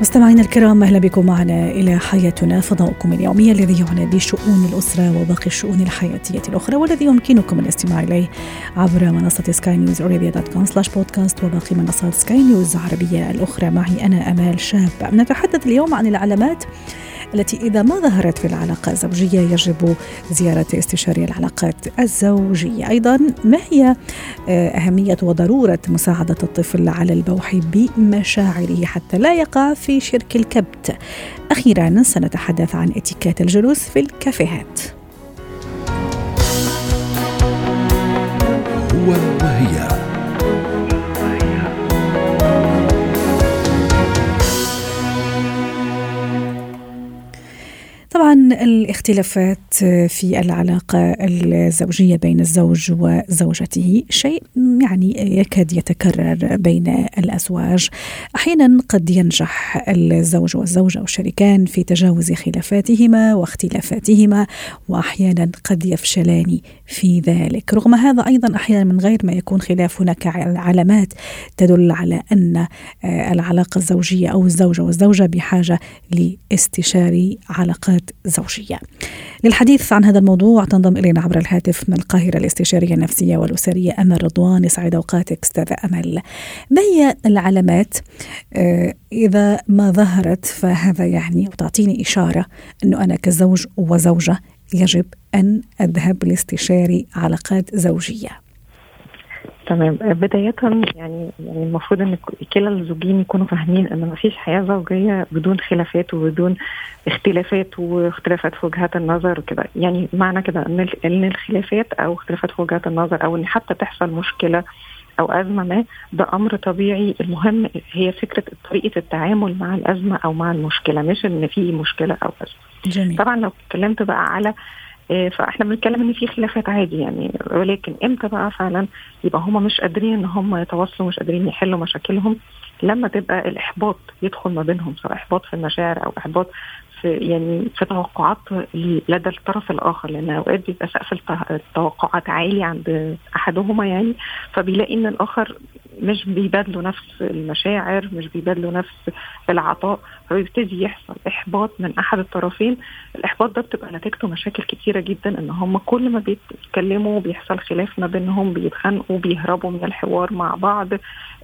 مستمعينا الكرام أهلا بكم معنا إلى حياتنا فضاؤكم اليومي الذي يعنى بشؤون الأسرة وباقي الشؤون الحياتية الأخرى والذي يمكنكم الاستماع إليه عبر منصة سكاي نيوز ارابيا dot com slash podcast وباقي منصات سكاي نيوز العربية الأخرى. معي أنا أمال شاب. نتحدث اليوم عن العلامات التي إذا ما ظهرت في العلاقة الزوجية يجب زيارة استشاري العلاقات الزوجية. أيضا ما هي آه، أهمية وضرورة مساعدة الطفل على البوح بمشاعره حتى لا يقع في شرك الكبت؟ أخيرا سنتحدث عن اتيكات الجلوس في الكافيهات. هو وهي طبعا الاختلافات في العلاقة الزوجية بين الزوج وزوجته. شيء يعني يكاد يتكرر بين الأزواج. أحيانا قد ينجح الزوج والزوجة أو الشريكان في تجاوز خلافاتهما واختلافاتهما وأحيانا قد يفشلان في ذلك. رغم هذا أيضا أحيانا من غير ما يكون خلاف هناك علامات تدل على أن العلاقة الزوجية أو الزوجة والزوجة بحاجة لاستشاري علاقات زوجية. للحديث عن هذا الموضوع تنضم إلينا عبر الهاتف من القاهرة الاستشارية النفسية والأسرية أمل رضوان يسعد أوقاتك أستاذة أمل. ما هي العلامات؟ آه، إذا ما ظهرت فهذا يعني وتعطيني إشارة أنه أنا كزوج وزوجة يجب أن أذهب لاستشاري علاقات زوجية. تمام. بداية يعني يعني المفروض إن كلا الزوجين يكونوا فاهمين إن مفيش حياة زوجية بدون خلافات وبدون اختلافات واختلافات في وجهات النظر وكده. يعني معنى كده إن إن الخلافات أو اختلافات في وجهات النظر أو إن حتى تحصل مشكلة أو أزمة ما ده أمر طبيعي. المهم هي فكرة طريقة التعامل مع الأزمة أو مع المشكلة مش إن في مشكلة أو أزمة. جميل. طبعا لو اتكلمت بقى على فاحنا بنتكلم إن في خلافات عادي يعني. ولكن إمتى بقى فعلا يبقى هم مش قادرين إن هم يتواصلوا مش قادرين يحلوا مشاكلهم؟ لما تبقى الإحباط يدخل ما بينهم سواء إحباط في المشاعر أو إحباط في يعني في توقعات لدى الطرف الآخر لأن أوقات بيبقى سقف التوقعات عالي عند أحدهما يعني فبيلاقي إن الآخر مش بيبادلوا نفس المشاعر مش بيبادلوا نفس العطاء فبيبتدي يحصل إحباط من أحد الطرفين. الإحباط ده بتبقى نتيجته مشاكل كتيرة جدا إن هم كل ما بيتكلموا بيحصل خلاف ما بينهم بيتخانقوا بيهربوا من الحوار مع بعض.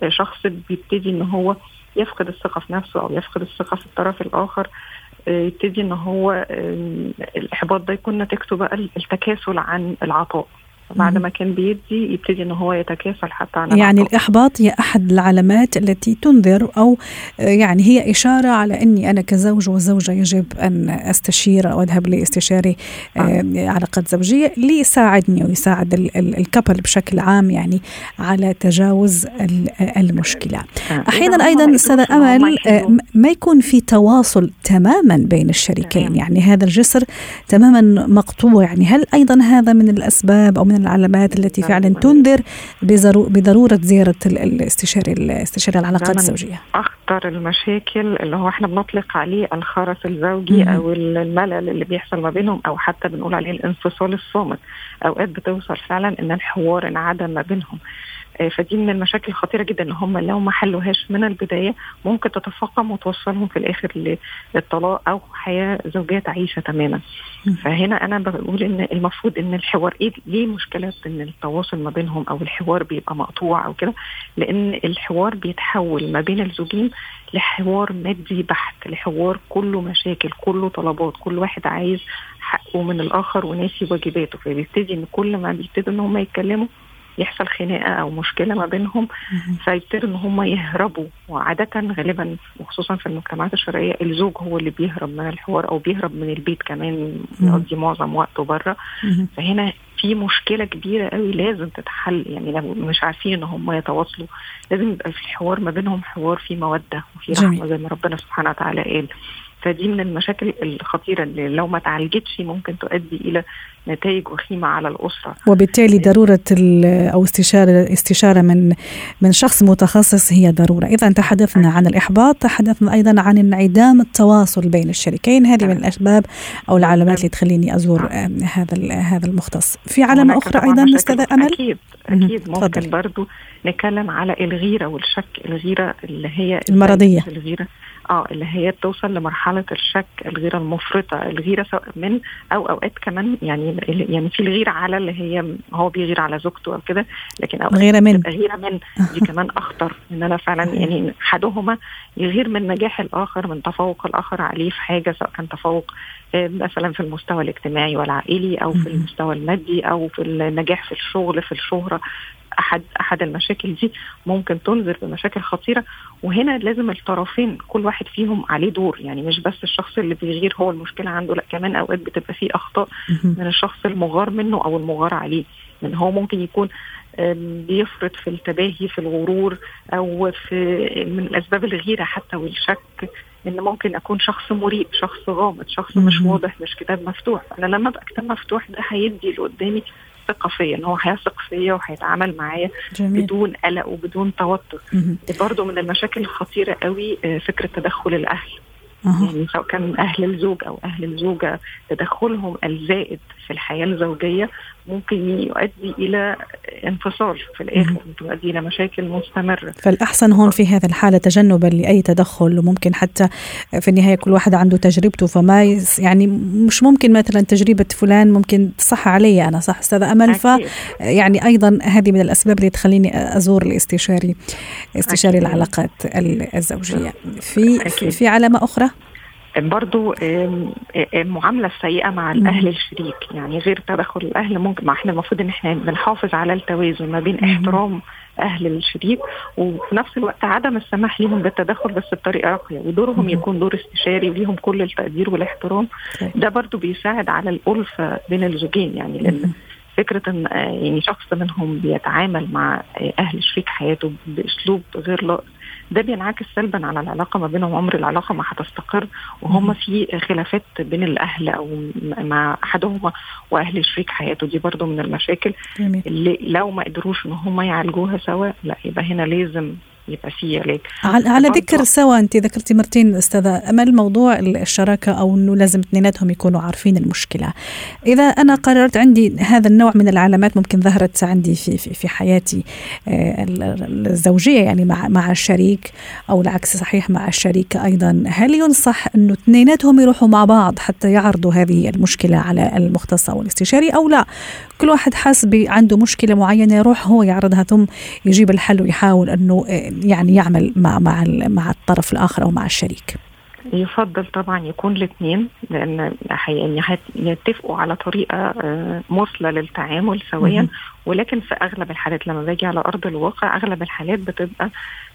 شخص بيبتدي إن هو يفقد الثقة في نفسه أو يفقد الثقة في الطرف الآخر. يبتدي إن هو الاحباط ده يكون نتيجته بقى التكاسل عن العطاء. بعد ما كان بيدي يبتدي إن هو يتكاسل حتى عن يعني الإحباط هي أحد العلامات التي تنذر أو يعني هي إشارة على أني أنا كزوج وزوجة يجب أن أستشير أو أذهب لاستشاري آه. علاقات زوجية ليساعدني ويساعد الكبل بشكل عام يعني على تجاوز المشكلة. آه. أحيانا أيضا أستاذة أمل ما يكون في تواصل تماما بين الشريكين يعني هذا الجسر تماما مقطوع يعني هل أيضا هذا من الأسباب أو من العلامات التي فعلا تنذر بضرورة زيارة الاستشاري الاستشاري العلاقات الزوجية. أخطر المشاكل اللي هو إحنا بنطلق عليه الخرس الزوجي مم. أو الملل اللي بيحصل ما بينهم أو حتى بنقول عليه الانفصال الصامت. أوقات بتوصل فعلا إن الحوار انعدم ما بينهم. فدي من المشاكل الخطيرة جدا إن هم لو ما حلوهاش من البداية ممكن تتفاقم وتوصلهم في الآخر للطلاق أو حياة زوجية تعيشها تماما. فهنا أنا بقول إن المفروض إن الحوار إيه ليه مشكلات إن التواصل ما بينهم أو الحوار بيبقى مقطوع أو كده؟ لأن الحوار بيتحول ما بين الزوجين لحوار مادي بحت لحوار كله مشاكل كله طلبات كل واحد عايز حقه من الآخر وناسي واجباته. فبيبتدي إن كل ما بيبتدوا إن هم يتكلموا يحصل خناقة أو مشكلة ما بينهم فيبتدوا إن هم يهربوا. وعادة غالبا وخصوصا في المجتمعات الشرقية الزوج هو اللي بيهرب من الحوار أو بيهرب من البيت كمان يقضي معظم وقته بره. فهنا في مشكلة كبيرة قوي لازم تتحل. يعني لو مش عارفين إن هم يتواصلوا لازم يبقى في الحوار ما بينهم حوار فيه مودة وفي رحمة زي ما ربنا سبحانه وتعالى قال. فدي من المشاكل الخطيرة اللي لو ما تعالجتش ممكن تؤدي إلى نتائج وخيمة على الأسرة. وبالتالي ضرورة أو استشاره استشارة من من شخص متخصص هي ضرورة. إذا تحدثنا عن الإحباط تحدثنا أيضا عن انعدام التواصل بين الشريكين. هذه من الأسباب أو العلامات اللي تخليني أزور هذا هذا المختص. في علامة أخرى أيضا أستاذ أمل؟ أكيد أكيد. ممكن برضو نتكلم على الغيرة والشك الغيرة اللي هي المرضية. الغيرة. آه اللي هي بتوصل لمرحلة الشك الغيرة المفرطة الغيرة سواء من أو أوقات كمان يعني يعني في الغيره على اللي هي هو بيغير على زوجته أو كده لكن أوقات غيرة من غيرة من دي كمان أخطر إن أنا فعلا يعني احدهما يغير من نجاح الآخر من تفوق الآخر عليه في حاجة سواء كان تفوق مثلا في المستوى الاجتماعي والعائلي أو في المستوى المادي أو في النجاح في الشغل في الشهرة. احد أحد المشاكل دي ممكن تنذر بمشاكل خطيرة. وهنا لازم الطرفين كل واحد فيهم عليه دور. يعني مش بس الشخص اللي بيغير هو المشكلة عنده لا كمان أوقات بتبقى فيه أخطاء من الشخص المغار منه أو المغار عليه. من هو ممكن يكون بيفرط في التباهي في الغرور أو في من الأسباب الغيرة حتى والشك إن ممكن أكون شخص مريب شخص غامض شخص مش واضح مش كتاب مفتوح. أنا لما أبقى كتاب مفتوح ده هيدي اللي قدامي ثقة فيا إن هو هيثق فيا وهيتعامل معايا بدون قلق وبدون توتر. برضه من المشاكل الخطيرة قوي فكرة تدخل الأهل. أه. يعني سواء كان أهل الزوج أو أهل الزوجة تدخلهم الزائد في الحياة الزوجية ممكن يؤدي إلى انفصال في الآخر يؤدي إلى مشاكل مستمرة. فالأحسن هون في هذه الحاله تجنبا لأي تدخل وممكن حتى في النهاية كل واحد عنده تجربته فما يعني مش ممكن مثلا تجربة فلان ممكن تصح علي أنا صح أستاذ أمل؟ ف يعني أيضا هذه من الأسباب اللي تخليني أزور الاستشاري استشاري أكيد. العلاقات الزوجية. في أكيد. في علامة أخرى؟ برضو المعاملة السيئة مع الأهل الشريك. يعني غير تدخل الأهل ممكن ما إحنا المفروض إن إحنا بنحافظ على التوازن ما بين احترام أهل الشريك وفي نفس الوقت عدم السماح لهم بالتدخل بس بطريقة راقية. ودورهم يكون دور استشاري وليهم كل التقدير والاحترام. ده برضو بيساعد على الألفة بين الزوجين. يعني لأن فكرة إن يعني شخص منهم بيتعامل مع أهل شريك حياته بأسلوب غير لائق ده بينعكس سلبا على العلاقة ما بينهم. عمر العلاقة ما هتستقر وهم في خلافات بين الأهل أو مع احدهما وأهل شريك حياته. دي برضو من المشاكل جميل. اللي لو ما قدروش إن هم يعالجوها سوا لا يبقى هنا لازم يبقى في علاج على, على ذكر سوا أنت ذكرتي مرتين أستاذة امل موضوع الشراكة أو إنه لازم اثنيناتهم يكونوا عارفين المشكلة؟ إذا أنا قررت عندي هذا النوع من العلامات ممكن ظهرت عندي في في, في حياتي الزوجية يعني مع مع الشريك أو العكس صحيح مع الشريكه أيضا. هل ينصح إنه اثنيناتهم يروحوا مع بعض حتى يعرضوا هذه المشكلة على المختص أو الاستشاري أو لا؟ كل واحد حاس عنده مشكلة معينة يروح هو يعرضها ثم يجيب الحل ويحاول إنه يعني يعمل مع مع مع الطرف الآخر أو مع الشريك. يفضل طبعا يكون الاثنين لأن يعني يتفقوا على طريقة مثلى للتعامل سويا. ولكن في أغلب الحالات لما باجي على أرض الواقع أغلب الحالات بتبقى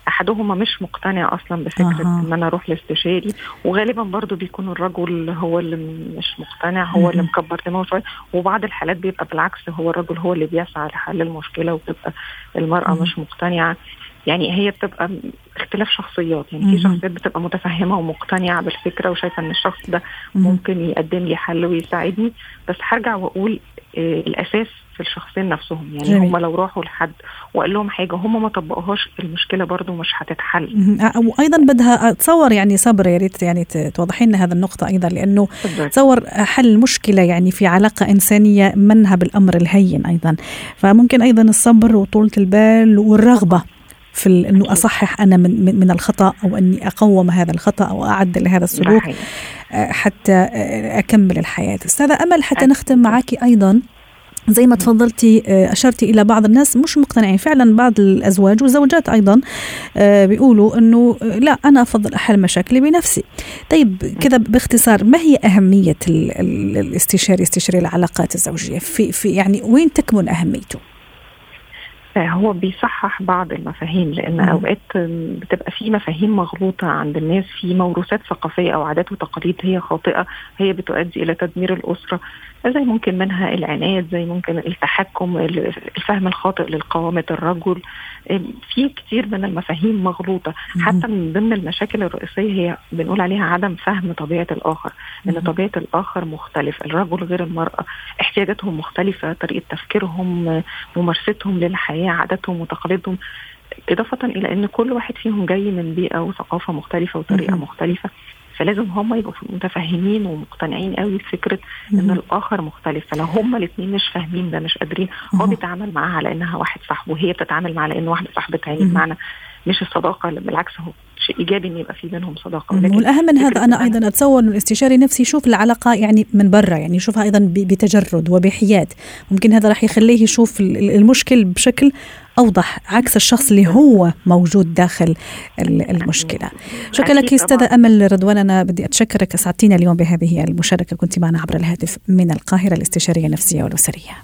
أحدهما مش مقتنع أصلا بفكرة أه. إن أنا أروح لاستشاري وغالبا برضو بيكون الرجل هو اللي مش مقتنع هو اللي مكبر دماغه شوية وبعض الحالات بيبقى بالعكس هو الرجل هو اللي بيسعى لحل المشكلة وبتبقى المرأة. مش مقتنعة يعني هي بتبقى اختلاف شخصيات يعني في شخصيات بتبقى متفهمة ومقتنعة بالفكرة وشايفة إن الشخص ده ممكن يقدم لي حل ويساعدني. بس هرجع وأقول آه الأساس في الشخصين نفسهم يعني جميل. هم لو راحوا لحد وقال لهم حاجة هم ما طبقوهاش المشكلة برضو مش هتتحل. وأيضا بدها اتصور يعني صبر يا ريت يعني توضحي لنا هذه النقطة أيضا لأنه تصور حل المشكلة يعني في علاقة إنسانية منها بالأمر الهين أيضا. فممكن أيضا الصبر وطولة البال والرغبة في إنه أصحح أنا من من الخطأ أو إني أقوم هذا الخطأ أو اعدل هذا السلوك حتى أكمل الحياة. أستاذة أمل حتى نختم معك أيضا. زي ما تفضلتي اشرتي إلى بعض الناس مش مقتنعين فعلا بعض الأزواج والزوجات أيضا بيقولوا إنه لا أنا أفضل أحل مشاكلي بنفسي. طيب كذا باختصار ما هي أهمية الاستشاري استشاري العلاقات الزوجية؟ في في يعني وين تكمن أهميته؟ هو بيصحح بعض المفاهيم لأن. أوقات بتبقى في مفاهيم مغلوطة عند الناس في موروثات ثقافية أو عادات وتقاليد هي خاطئة هي بتؤدي إلى تدمير الأسرة زي ممكن منها العناد زي ممكن التحكم الفهم الخاطئ لقوامة الرجل. في كتير من المفاهيم مغلوطة. حتى من ضمن المشاكل الرئيسية هي بنقول عليها عدم فهم طبيعة الآخر إن طبيعة الآخر مختلف الرجل غير المرأة احتياجاتهم مختلفة طريقة تفكيرهم ممارستهم للحياة عاداتهم وتقاليدهم. إضافة إلى أن كل واحد فيهم جاي من بيئة وثقافة مختلفة وطريقة مختلفة. فلازم هم يبقوا متفهمين ومقتنعين قوي بفكرة إن الآخر مختلف. فلو هم الاثنين مش فاهمين ده مش قادرين هو بيتعامل معاها على إنها واحد صاحبه وهي بتتعامل معاه على انه واحدة صاحبتها يعني بمعنى مش الصداقة بالعكس هو شيء إيجابي ان يبقى في بينهم صداقة. والأهم من هذا أنا أيضا أتصور انه الاستشاري نفسي يشوف العلاقة يعني من برا يعني يشوفها أيضا بتجرد وبحياد. ممكن هذا راح يخليه يشوف المشكل بشكل أوضح عكس الشخص اللي هو موجود داخل المشكلة. شكرا لك أستاذة أمل رضوان. أنا بدي أتشكرك اسعدتينا اليوم بهذه المشاركة. كنت معنا عبر الهاتف من القاهرة الاستشارية النفسية والأسرية.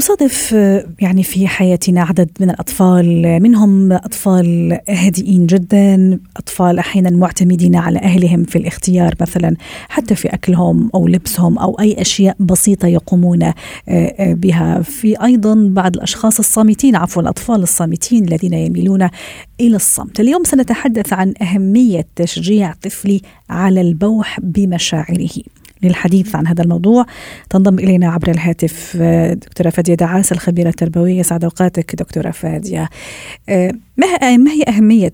نصادف يعني في حياتنا عدد من الأطفال منهم أطفال هادئين جدا أطفال أحيانا معتمدين على أهلهم في الاختيار مثلا حتى في أكلهم أو لبسهم أو أي أشياء بسيطة يقومون بها. في أيضا بعض الأشخاص الصامتين عفوا الأطفال الصامتين الذين يميلون إلى الصمت. اليوم سنتحدث عن أهمية تشجيع طفلي على البوح بمشاعره. للحديث عن هذا الموضوع. تنضم إلينا عبر الهاتف دكتورة فادية دعاس الخبيرة التربوية. سعد أوقاتك دكتورة فادية. ما ما هي أهمية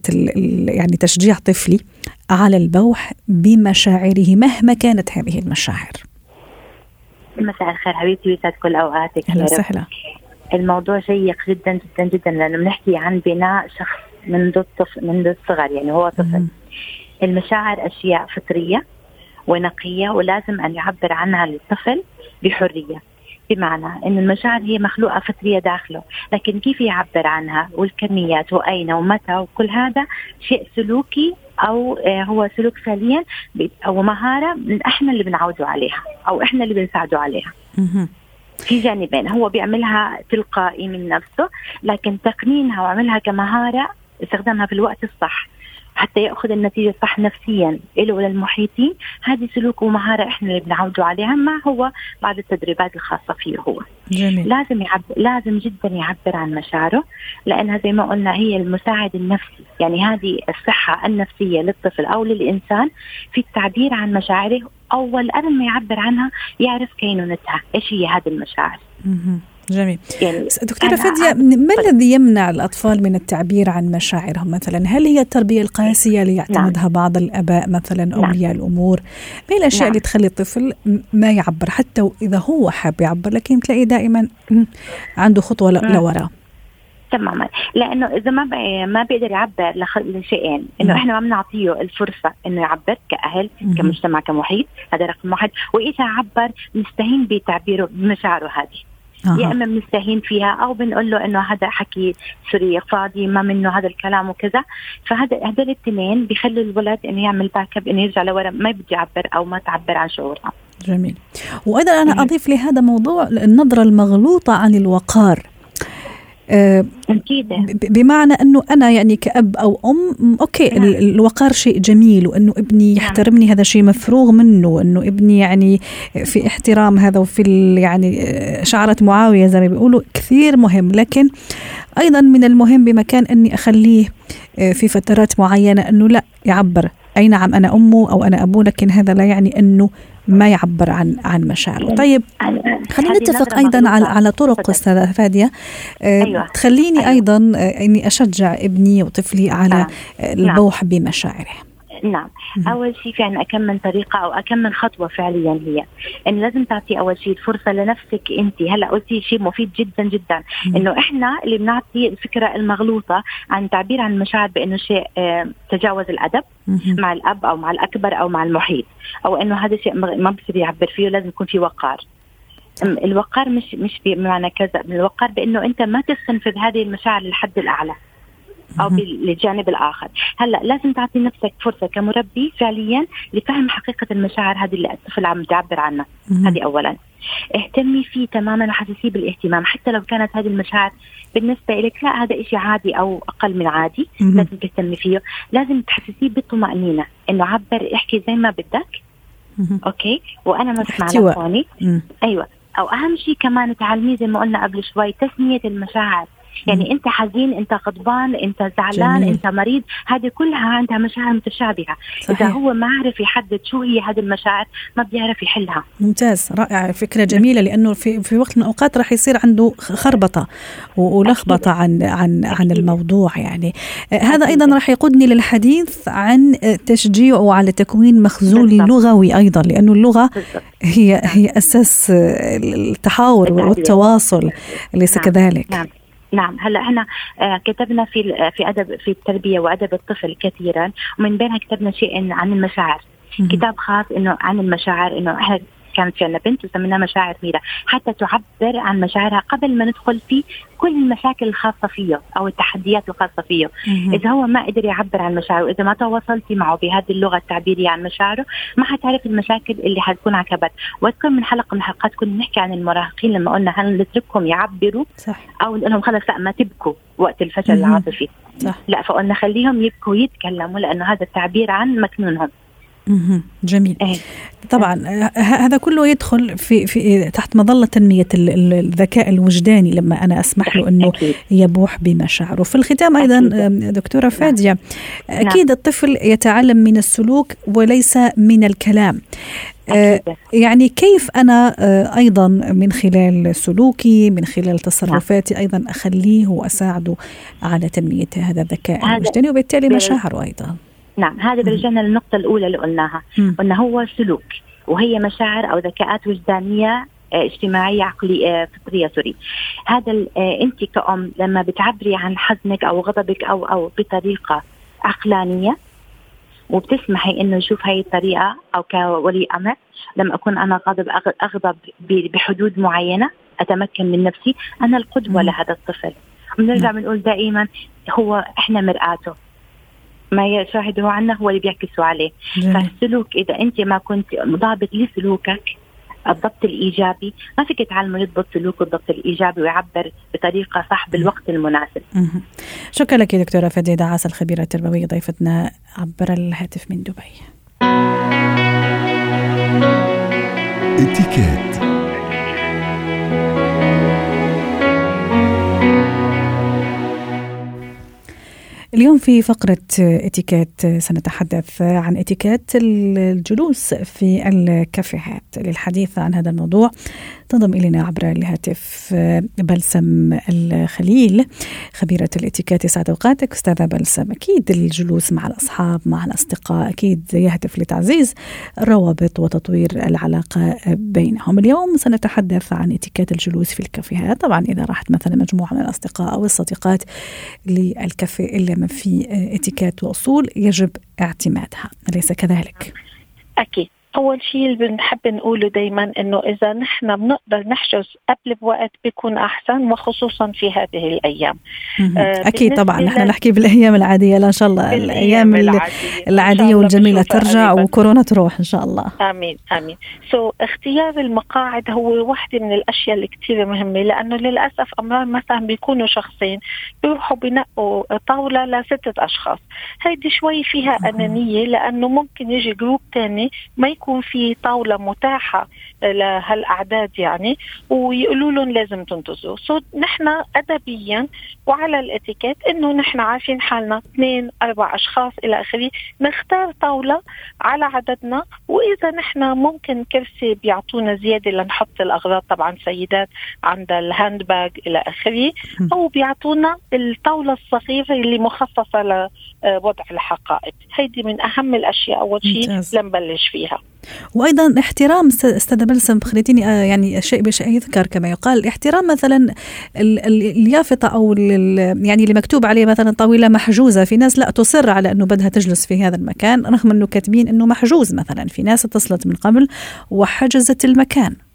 يعني تشجيع طفلي على البوح بمشاعره مهما كانت هذه المشاعر؟ مساء الخير حبيبتي ويسعد كل أوقاتك. أهلا وسهلا. الموضوع شيق جدا جدا جدا لأنه بنحكي عن بناء شخص منذ الطفل منذ الصغر يعني هو طفل. المشاعر أشياء فطرية ونقية ولازم أن يعبر عنها الطفل بحرية. بمعنى أن المشاعر هي مخلوقة فطرية داخله لكن كيف يعبر عنها والكميات وأين ومتى وكل هذا شيء سلوكي أو هو سلوك فعليا أو مهارة إحنا اللي بنعوده عليها أو إحنا اللي بنساعده عليها. في جانبين هو بيعملها تلقائي من نفسه لكن تقنينها وعملها كمهارة استخدامها في الوقت الصح. حتى يأخذ النتيجة الصح نفسيا. له وللمحيطين هذه سلوك ومهارة إحنا اللي بنعودوا عليها ما هو بعض التدريبات الخاصة فيه هو. جميل. لازم يعبر لازم جدا يعبر عن مشاعره لأنها زي ما قلنا هي المساعد النفسي. يعني هذه الصحة النفسية للطفل أو للإنسان في التعبير عن مشاعره أول قبل ما يعبر عنها يعرف كينونتها إيش هي هذه المشاعر. جميل. يعني دكتورة فادية ما الذي يمنع الأطفال من التعبير عن مشاعرهم مثلا؟ هل هي التربية القاسية اللي يعتمدها نعم. بعض الآباء مثلا أولياء نعم. الأمور؟ ما الأشياء نعم. اللي تخلي الطفل ما يعبر حتى إذا هو حاب يعبر لكن تلاقيه دائما عنده خطوة لورا. تماما. لأنه إذا ما ما بيقدر يعبر لشيئين. إنه إحنا ما بنعطيه الفرصة إنه يعبر كأهل كمجتمع كمحيط. هذا رقم واحد. وإذا عبر نستهين بتعبيره بمشاعره هذه. يا إما بنستهين فيها أو بنقول له إنه هذا حكي sorry فاضي ما منه هذا الكلام وكذا. فهذا هذول الاثنين بيخلوا الولد إنه يعمل back up إنه يرجع لورا ما بده يعبر أو ما تعبر عن شعورها جميل. وأيضا أنا أضيف لهذا موضوع النظرة المغلوطة عن الوقار. أكيد. بمعنى أنه أنا يعني كأب أو أم okay نعم. الوقار شيء جميل وأنه ابني نعم. يحترمني هذا شيء مفروغ منه انه ابني يعني في احترام هذا وفي يعني شعرة معاوية زي ما بيقولوا كثير مهم لكن أيضا من المهم بمكان أني أخليه في فترات معينة أنه لا يعبر أي نعم أنا أمه أو أنا أبوه لكن هذا لا يعني أنه ما يعبر عن عن مشاعره طيب خلينا نتفق أيضا على على طرق أستاذة فادية أيوة. تخليني أيوة. أيضا إني أشجع ابني وطفلي على نعم. البوح بمشاعره نعم. أول شيء في عندنا كم من طريقة أو كم من خطوة فعليا هي. انه لازم تعطي أول شيء الفرصة لنفسك أنت. هلأ قلتي شيء مفيد جدا جدا. إنه إحنا اللي بنعطي الفكرة المغلوطة عن التعبير عن المشاعر بإنه شيء تجاوز الأدب مع الأب أو مع الأكبر أو مع المحيط. أو إنه هذا شيء ما بصير يعبر فيه لازم يكون في وقار. الوقار مش مش بمعنى كذا. الوقار بإنه أنت ما تستنفذ هذه المشاعر للحد الأعلى. أو بالجانب الآخر. هلأ لازم تعطي نفسك فرصة كمربي فعليا لفهم حقيقة المشاعر هذه اللي الطفل عم تعبر عنها. هذه اولا. اهتمي فيه تماما وحسسيه بالاهتمام. حتى لو كانت هذه المشاعر بالنسبة لك لا هذا إشي عادي أو أقل من عادي. لازم تهتمي فيه. لازم تحسسيه بالطمأنينة إنه عبر احكي زي ما بدك. أوكي؟ وأنا بسمع لفوني أيوة. أو أهم شيء كمان تعلميه زي ما قلنا قبل شوي تسمية المشاعر. يعني انت حزين انت غضبان انت زعلان جميل. انت مريض هذه كلها عندها مشاعر متشابهة. صحيح. اذا هو ما عرف يحدد شو هي هذه المشاعر ما بيعرف يحلها. ممتاز رائع فكرة جميلة لأنه في في وقت من الأوقات راح يصير عنده خربطة ولخبطة عن عن عن الموضوع يعني. هذا أيضا راح يقودني للحديث عن تشجيعه على تكوين مخزون لغوي أيضا لأنه اللغة هي هي أساس التحاور والتواصل اليس نعم. كذلك. نعم. نعم هلا إحنا آه، كتبنا في في أدب في التربية وأدب الطفل كثيرا ومن بينها كتبنا شيء عن المشاعر. كتاب خاص إنه عن المشاعر إنه إحنا كانت في عندنا بنت وسميناها مشاعر ميرا حتى تعبر عن مشاعرها قبل ما ندخل في كل المشاكل الخاصة فيه أو التحديات الخاصة فيه. إذا هو ما قدر يعبر عن مشاعره إذا ما تواصلتي معه بهذه اللغة التعبيرية عن مشاعره ما حتعرف المشاكل اللي حتكون عكبت واذكر من حلقة من الحلقات كنا نحكي عن المراهقين لما قلنا هل نتركهم يعبروا صح. أو نقول لهم خلص لا ما تبكوا وقت الفشل العاطفي. صح. لا فقلنا خليهم يبكوا ويتكلموا لأنه هذا التعبير عن مكنونهم. جميل أيه. طبعا هذا كله يدخل في في تحت مظلة تنمية الذكاء الوجداني لما أنا أسمح له إنه يبوح بمشاعره في الختام أيضا دكتورة نعم. فادية أكيد نعم. الطفل يتعلم من السلوك وليس من الكلام أكيد. يعني كيف أنا أيضا من خلال سلوكي من خلال تصرفاتي نعم. أيضا أخليه وأساعده على تنمية هذا الذكاء الوجداني وبالتالي مشاعره أيضا نعم هذا بيرجعنا للنقطة الأولى اللي قلناها قلنا هو سلوك وهي مشاعر أو ذكاءات وجدانية آه، اجتماعية عقلية آه، فطرية سوري. هذا آه، أنت كأم لما بتعبري عن حزنك أو غضبك أو أو بطريقة عقلانية وبتسمحي إنه يشوف هاي الطريقة أو كولي أمر لما اكون أنا غاضب أغضب بحدود معينة أتمكن من نفسي أنا القدوة لهذا الطفل. بنرجع بنقول دائما هو إحنا مرآته. ما يشاهده عنا هو اللي بيعكسوا عليه جميل. فالسلوك إذا أنت ما كنت ضابط لسلوكك الضبط الإيجابي ما فيك تعلمه يضبط سلوكه الضبط الإيجابي ويعبر بطريقة صح بالوقت المناسب. شكرا لك دكتورة فديدة عاصل الخبيرة التربوية ضيفتنا عبر الهاتف من دبي. اتكات اليوم في فقرة اتيكيت سنتحدث عن اتيكيت الجلوس في الكافيهات. للحديث عن هذا الموضوع تنضم إلينا عبر الهاتف بلسم الخليل خبيرة الاتيكيت يسعد أوقاتك. أستاذة بلسم أكيد الجلوس مع الأصحاب مع الأصدقاء أكيد يهدف لتعزيز الروابط وتطوير العلاقة بينهم. اليوم سنتحدث عن اتيكيت الجلوس في الكافيهات. طبعا إذا راحت مثلا مجموعة من الأصدقاء أو الصديقات للكافيه ما في اتيكيت وأصول يجب اعتمادها أليس كذلك؟ أكيد أول شيء اللي بنحب نقوله دائما إنه إذا نحن بنقدر نحجز قبل بوقت بيكون أحسن وخصوصا في هذه الأيام. آه أكيد طبعا. نحن نحكي بالأيام العادية لا إن شاء الله الأيام العادية, العادية والجميلة ترجع وكورونا تروح إن شاء الله. آمين آمين. so so, اختيار المقاعد هو واحدة من الأشياء اللي كثير مهمة لأنه للأسف أمرار مثلا بيكونوا شخصين بيروحوا بنقوا طاولة لستة أشخاص. هيدي شوي فيها أنانية لأنه ممكن يجي group ثاني ما يكون يكون في طاولة متاحة لهالأعداد يعني ويقولوا لهم لازم تنتظروا. so نحن ادبيا وعلى الإتيكيت إنه نحن عارفين حالنا. اثنين أربع أشخاص إلى آخره. نختار طاولة على عددنا وإذا نحن ممكن كرسي بيعطونا زيادة لنحط الأغراض طبعا سيدات عند ال hand bag إلى آخره أو بيعطونا الطاولة الصغيرة اللي مخصصة لوضع الحقائب. هيدي من أهم الأشياء أول شيء لنبلش فيها. وأيضا احترام أستاذة بلسم خليتيني آه، يعني شيء بشيء يذكر كما يقال احترام مثلا اليافطة أو يعني اللي مكتوب عليه مثلا طاوله محجوزة في ناس لا تصر على إنه بدها تجلس في هذا المكان رغم إنه كاتبين إنه محجوز مثلا في ناس اتصلت من قبل وحجزت المكان.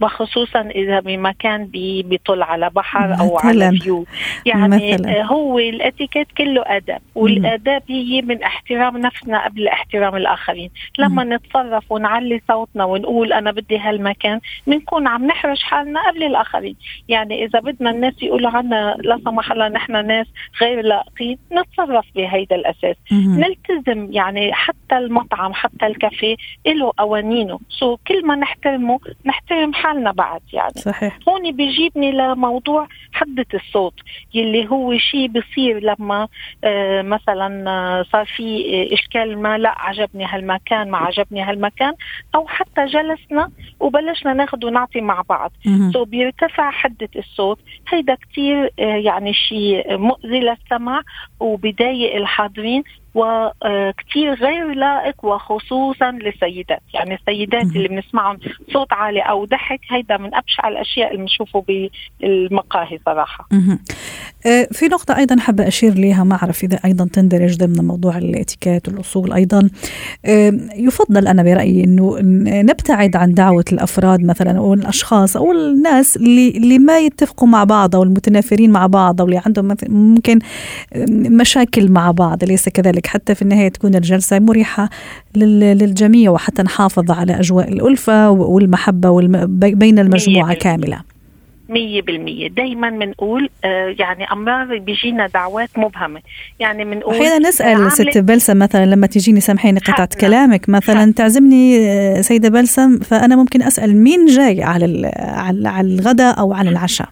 وخصوصا إذا بمكان بيطل على بحر أو مثلاً. على فيو يعني مثلاً. آه، هو الاتيكيت كله أدب والاداب هي من احترام نفسنا قبل احترام الآخرين لما نتصرف ونعلي صوتنا ونقول أنا بدي هالمكان بنكون عم نحرج حالنا قبل الآخرين يعني إذا بدنا الناس يقولوا عنا لا سمح الله نحن ناس غير لائقين نتصرف بهيدا الأساس مهم. نلتزم يعني حتى المطعم حتى الكافيه له قوانينه سو كل ما نحترمه نحترم حالنا بعد يعني. صحيح. هون بيجيبني لموضوع حدة الصوت يلي هو شيء بصير لما آه مثلا آه، صار في آه، إشكال ما لا عجبني هالمكان ما عجبني هالمكان أو حتى جلسنا وبلشنا ناخذ ونعطي مع بعض. سو بيرتفع حدة الصوت. هيدا كتير آه، يعني شيء مؤذي للسمع وبضايق الحاضرين. وكتير غير لائق وخصوصا للسيدات يعني السيدات. اللي بنسمعهم صوت عالي أو ضحك هيدا من أبشع الأشياء اللي بنشوفه بالمقاهي صراحة. آه، في نقطة أيضا حابة أشير لها ما أعرف إذا أيضا تندرج ضمن موضوع الاتيكيت والأصول أيضا آه، يفضل أنا برأيي أنه نبتعد عن دعوة الأفراد مثلا أو الأشخاص أو الناس اللي, اللي ما يتفقوا مع بعض أو المتنافرين مع بعض أو اللي عندهم ممكن آه، مشاكل مع بعض أليس كذلك حتى في النهاية تكون الجلسة مريحة لل- للجميع وحتى نحافظ على أجواء الألفة والمحبة والم- بي- بين المجموعة. كاملة مية بالمية دايما بنقول آه يعني أمرار بيجينا دعوات مبهمة يعني بنقول أحيانا نسأل عاملة- ست بلسم مثلا لما تجيني سامحيني حقنا. كلامك مثلا حق. تعزمني آه، سيدة بلسم فأنا ممكن أسأل مين جاي على على على الغداء أو على العشاء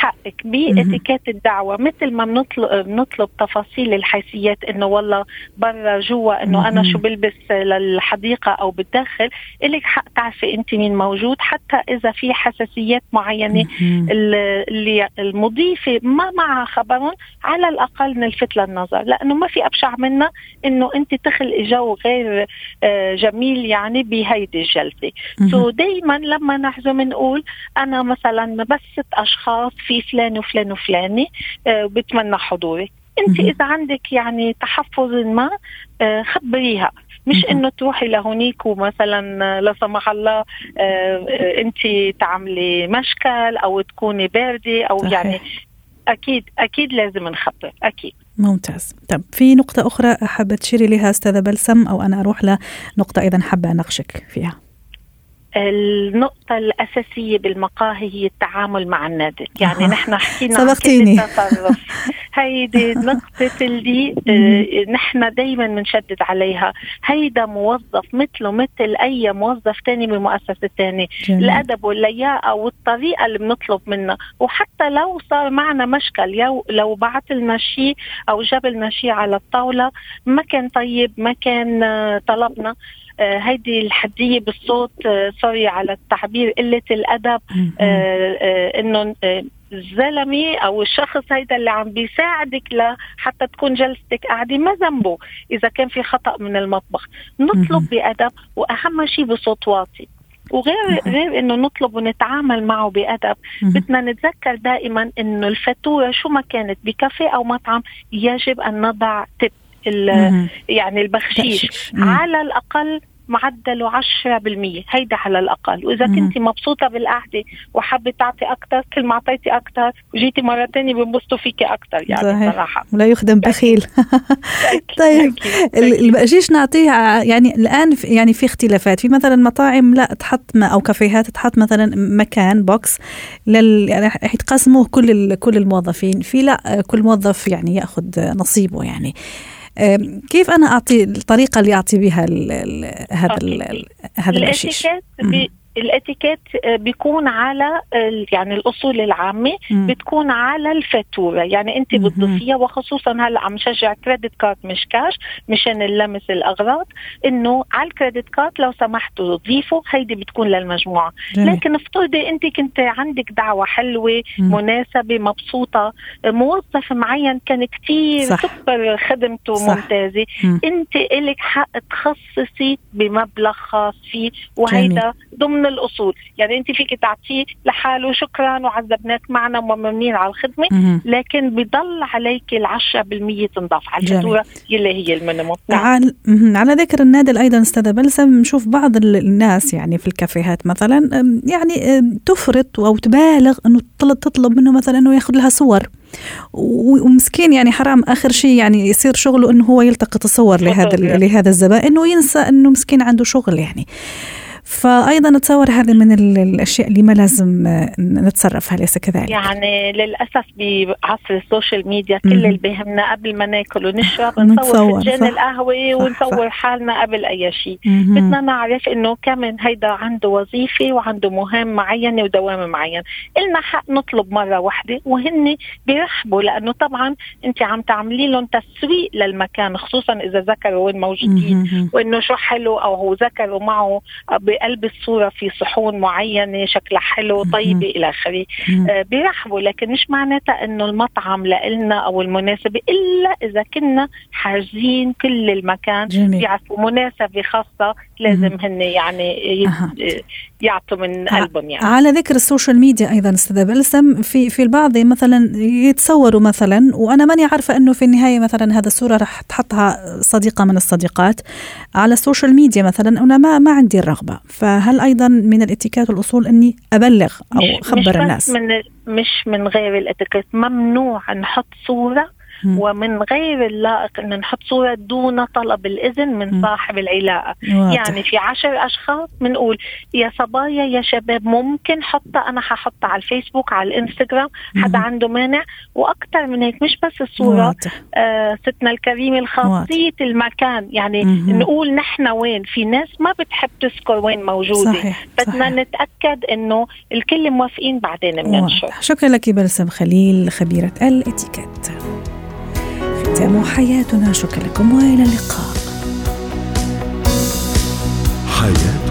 حقك باتيكيت الدعوة. مثل ما بنطلب بنطلب تفاصيل الحيثيات إنه والله برا جوا إنه أنا. شو بلبس للحديقة أو بالداخل إلك حق تعرفي أنت مين موجود حتى إذا في حساسيات معينة اللي المضيفة ما معها خبرهم على الأقل نلفت للنظر لأنه ما في أبشع منا إنه أنت تخلقي جو غير آه، جميل يعني بهيدي الجلسة. سو دائما لما نعزم نقول أنا مثلا بس ست أشخاص في فلان وفلان وفلاني آه، بتمنى حضورك انت. إذا عندك يعني تحفظ ما آه، خبريها مش. إنه تروحي لهونيك ومثلا آه، لا سمح الله انت تعملي مشكل أو تكوني باردة أو صحيح. يعني أكيد أكيد لازم نخبر أكيد ممتاز طب في نقطة أخرى حابة تشيري لها أستاذة بلسم أو أنا أروح لنقطة أيضا حابة أناقشك فيها النقطة الأساسية بالمقاهي هي التعامل مع النادل يعني آه. نحن حكينا سبقتيني. هيدي نقطة اللي آه، نحن دايما بنشدد عليها. هيدا موظف مثله مثل أي موظف تاني بمؤسسة تانية. الأدب واللياقة والطريقة اللي بنطلب منها وحتى لو صار معنا مشكل لو بعت لنا شيء أو جاب لنا شيء على الطاولة ما كان طيب ما كان آه، طلبنا. هيدي الحدية بالصوت آه، سوري على التعبير قلة الأدب مهم. آه، آه، انه آه، الزلمه أو الشخص هيدا اللي عم بيساعدك لحتى تكون جلستك قاعدة ما ذنبه إذا كان في خطأ من المطبخ نطلب. بأدب وأهم شيء بصوت واطي وغير. غير إنه نطلب ونتعامل معه بأدب. بدنا نتذكر دائما إنه الفاتوره شو ما كانت بكافيه أو مطعم يجب أن نضع تب. يعني البخشيش. على الأقل معدله 10% هيدا على الأقل. وإذا مم. كنت مبسوطة بالقعدة وحابة تعطي أكتر كل ما أعطيتي أكتر وجيتي مرة تانية بنبسطوا فيكي أكتر يعني صحيح. صراحة. ولا يخدم بخيل. طيب البقشيش نعطيه ع- يعني الآن يعني في اختلافات. في مثلا مطاعم لا تحط أو كافيهات تحط مثلا مكان box لل يعني رح يتقسموه كل كل الموظفين. في لا كل موظف يعني يأخذ نصيبه يعني. كيف أنا أعطي الطريقة اللي أعطي بها ال- ال- هذا ال- هذا البقشيش الاتيكيت آه، بيكون على يعني الأصول العامة. بتكون على الفاتورة يعني أنت. بتضيفيها وخصوصا هلأ عم شجع credit card مش كاش مشان اللمس الأغراض إنه على ال credit card لو سمحتوا ضيفوا هيدي بتكون للمجموعه جميل. لكن افترضي أنت كنت عندك دعوة حلوة مم. مناسبة مبسوطة موظف معين كان كتير صح. سوبر خدمته صح. ممتازة مم. أنت إلك حق تخصصي بمبلغ خاص فيه وهيدا ضمن الاصول يعني أنت فيك تعطيه لحاله شكرا وعذبناك معنا وممنين على الخدمة لكن بضل عليك ال 10% تنضاف على الفاتوره اللي هي المينيموم نعم. على, على ذكر النادل أيضا أستاذة بلسم نشوف بعض الناس يعني في الكافيهات مثلا يعني تفرط أو تبالغ إنه تطلب منه مثلا إنه ياخذ لها صور. ومسكين يعني حرام آخر شيء يعني يصير شغله إنه هو يلتقط الصور لهذا لهذا الزبائن وينسى إنه مسكين عنده شغل يعني. فايضا اتصور هذه من الأشياء اللي ما لازم نتصرفها أليس كذلك؟ يعني للأسف بعصر ال social media كل اللي بيهمنا قبل ما ناكل ونشرب نصور فنجان القهوة ونصور حالنا قبل أي شيء. بدنا نعرف إنه كمان هيدا عنده وظيفة وعنده مهام معينة ودوام معين. إلنا حق نطلب مرة واحدة وهن بيرحبوا لأنه طبعا أنت عم تعملي لهم تسويق للمكان خصوصا إذا ذكروا وين موجودين وإنه شو حلو أو هو ذكروا معه بقلب الصورة في صحون معينة شكلها حلو طيبة إلى آخره. آه بيرحبوا لكن مش معناتها إنه المطعم لنا أو المناسبة إلا إذا كنا حاجزين كل المكان بيعرفوا مناسبة خاصة لازم هن يعني يعطوا من قلبهم يعني. على ذكر ال social media أيضا أستاذة بلسم في في البعض مثلا يتصوروا مثلا وأنا ماني عارفة إنه في النهاية مثلا هذا الصورة راح تحطها صديقة من الصديقات على ال social media مثلا أنا ما ما عندي الرغبة. فهل أيضا من الاتيكيت والأصول إني أبلغ أو أخبر الناس؟ من مش من غير الاتيكيت ممنوع نحط صورة ومن غير اللائق إن نحط صورة دون طلب الإذن من صاحب العلاقة. واضح. يعني في عشر أشخاص بنقول يا صبايا يا شباب ممكن حطها أنا ححطها على الفيسبوك على الإنستغرام حدا عنده مانع. وأكثر من هيك مش بس الصورة آه ستنا الكريمة الخاصية المكان. يعني مم. نقول نحن وين؟ في ناس ما بتحب تذكر وين موجودة. صحيح. بدنا صحيح. نتأكد إنه الكل موافقين بعدين بننشر شكرا لك بلسم خليل خبيرة الاتيكيت ختام حياتنا. شكرا لكم وإلى اللقاء. حياه